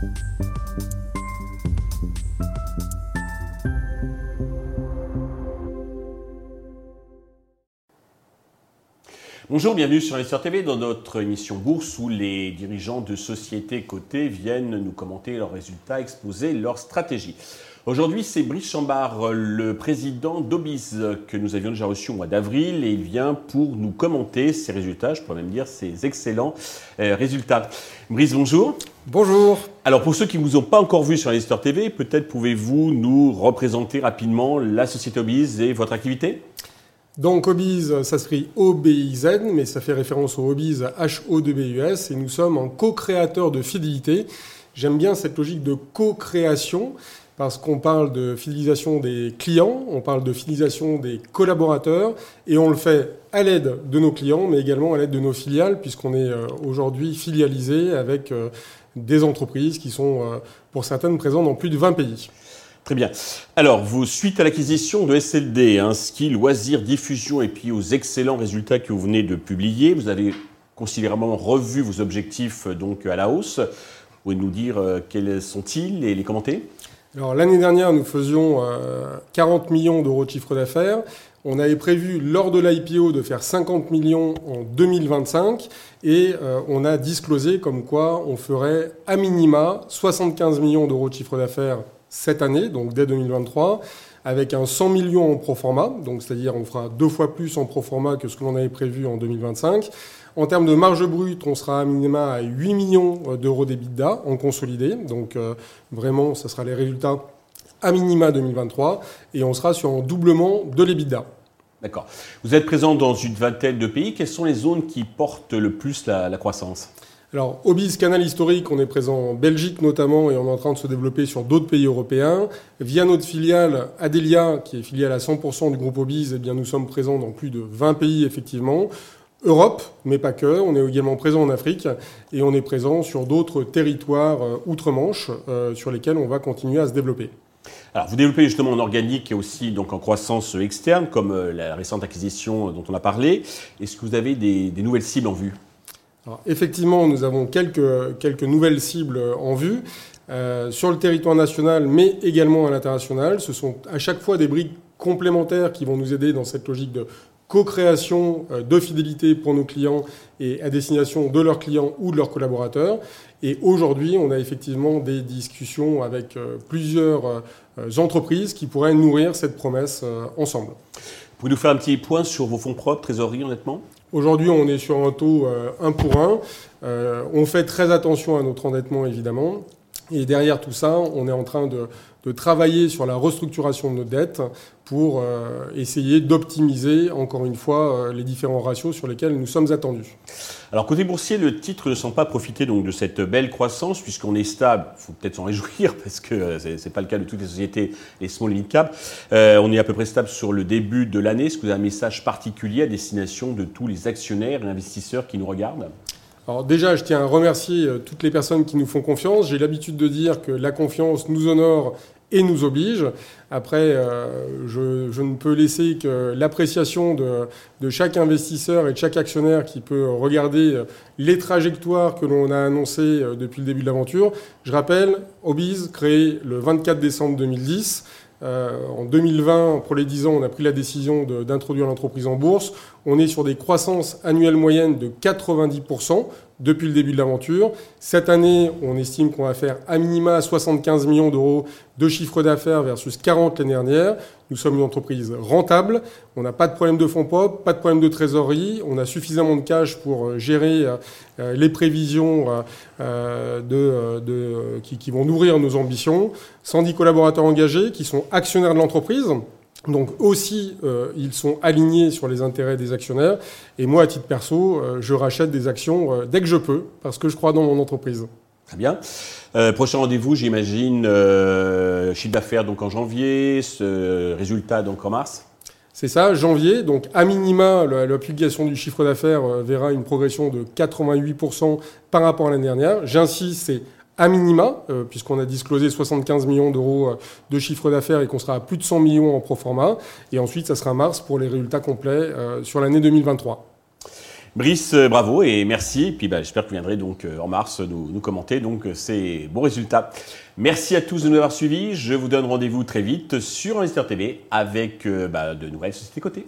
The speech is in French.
Thank you. Bonjour, bienvenue sur Investor TV dans notre émission Bourse où les dirigeants de sociétés cotées viennent nous commenter leurs résultats, exposer leurs stratégies. Aujourd'hui, c'est Brice Chambard, le président d'Obis, que nous avions déjà reçu au mois d'avril, et il vient pour nous commenter ses résultats, je pourrais même dire ses excellents euh, résultats. Brice, bonjour. Bonjour. Alors, pour ceux qui ne vous ont pas encore vu sur Investor TV, peut-être pouvez-vous nous représenter rapidement la société Obis et votre activité? Donc Obiz, ça s'écrit O-B-I-Z, mais ça fait référence au Obiz H-O-2-B-U-S, et nous sommes en co-créateur de fidélité. J'aime bien cette logique de co-création, parce qu'on parle de fidélisation des clients, on parle de fidélisation des collaborateurs, et on le fait à l'aide de nos clients, mais également à l'aide de nos filiales, puisqu'on est euh, aujourd'hui filialisé avec euh, des entreprises qui sont, euh, pour certaines, présentes dans plus de 20 pays. Très bien. Alors, vous, suite à l'acquisition de SLD, ski, loisirs, diffusion et puis aux excellents résultats que vous venez de publier, vous avez considérablement revu vos objectifs donc à la hausse. Vous pouvez nous dire euh, quels sont-ils et les commenter? Alors, l'année dernière, nous faisions 40 euh, millions d'euros de chiffre d'affaires. On avait prévu lors de l'IPO de faire 50 millions en 2025 et euh, on a disclosé comme quoi on ferait à minima 75 millions d'euros de chiffre d'affaires cette année, donc dès 2023, avec un 100 millions en pro forma, donc c'est-à-dire on fera deux fois plus en pro forma que ce que l'on avait prévu en 2025. En termes de marge brute, on sera à minima à 8 millions euh, d'euros d'EBITDA en consolidé, donc euh, vraiment, ce sera les résultats à minima 2023, et on sera sur un doublement de l'EBITDA. D'accord. Vous êtes présent dans une vingtaine de pays. Quelles sont les zones qui portent le plus la croissance? Alors, Obis Canal Historique, on est présent en Belgique notamment et on est en train de se développer sur d'autres pays européens. Via notre filiale Adelia, qui est filiale à 100% du groupe Obis, eh bien, nous sommes présents dans plus de 20 pays effectivement. Europe, mais pas que. On est également présent en Afrique et on est présent sur d'autres territoires euh, outre-Manche euh, sur lesquels on va continuer à se développer. Alors, vous développez justement en organique et aussi donc en croissance externe, comme euh, la récente acquisition dont on a parlé. Est-ce que vous avez des nouvelles cibles en vue? Effectivement, nous avons quelques, quelques nouvelles cibles en vue. Euh, sur le territoire national, mais également à l'international. Ce sont à chaque fois des briques complémentaires qui vont nous aider dans cette logique de co-création euh, de fidélité pour nos clients et à destination de leurs clients ou de leurs collaborateurs. Et aujourd'hui, on a effectivement des discussions avec euh, plusieurs entreprises qui pourraient nourrir cette promesse ensemble. Pouvez-vous nous faire un petit point sur vos fonds propres, trésorerie honnêtement? Aujourd'hui, on est sur un taux 1 euh, pour 1. Euh, on fait très attention à notre endettement, évidemment. Et derrière tout ça, on est en train de, travailler sur la restructuration de nos dettes pour euh, essayer d'optimiser, encore une fois, les différents ratios sur lesquels nous sommes attendus. Alors côté boursier, le titre ne sent pas profiter donc de cette belle croissance puisqu'on est stable. Il faut peut-être s'en réjouir parce que euh, ce n'est pas le cas de toutes les sociétés, les small mid cap. Euh, on est à peu près stable sur le début de l'année. Est-ce que vous avez un message particulier à destination de tous les actionnaires et investisseurs qui nous regardent? Alors déjà, je tiens à remercier euh, toutes les personnes qui nous font confiance. J'ai l'habitude de dire que la confiance nous honore et nous oblige. Après, euh, je, ne peux laisser que l'appréciation de, chaque investisseur et de chaque actionnaire qui peut regarder euh, les trajectoires que l'on a annoncées depuis le début de l'aventure. Je rappelle, Obiz, créé le 24 décembre 2010. En 2020, pour les 10 ans, on a pris la décision d'introduire l'entreprise en bourse. On est sur des croissances annuelles moyennes de 90% depuis le début de l'aventure. Cette année, on estime qu'on va faire à minima 75 millions d'euros de chiffre d'affaires versus 40 l'année dernière. Nous sommes une entreprise rentable. On n'a pas de problème de fonds propres, pas de problème de trésorerie. On a suffisamment de cash pour euh, gérer euh, les prévisions euh, de, qui, qui vont nourrir nos ambitions. 110 collaborateurs engagés qui sont actionnaires de l'entreprise. Donc aussi, euh, ils sont alignés sur les intérêts des actionnaires. Et moi, à titre perso, euh, je rachète des actions euh, dès que je peux, parce que je crois dans mon entreprise. Très bien. prochain rendez-vous, j'imagine, chiffre d'affaires donc en janvier, ce résultat donc en mars c'est ça, janvier. Donc, à minima, la, la publication du chiffre d'affaires verra une progression de 88% par rapport à l'année dernière. J'insiste, c'est à minima, euh, puisqu'on a disclosé 75 millions d'euros euh, de chiffre d'affaires et qu'on sera à plus de 100 millions en pro forma. Et ensuite, ça sera mars pour les résultats complets euh, sur l'année 2023. Brice, bravo et merci. Puis bah, j'espère que vous viendrez donc en mars nous, commenter donc ces bons résultats. Merci à tous de nous avoir suivis. Je vous donne rendez-vous très vite sur Investir TV avec bah, de nouvelles sociétés cotées.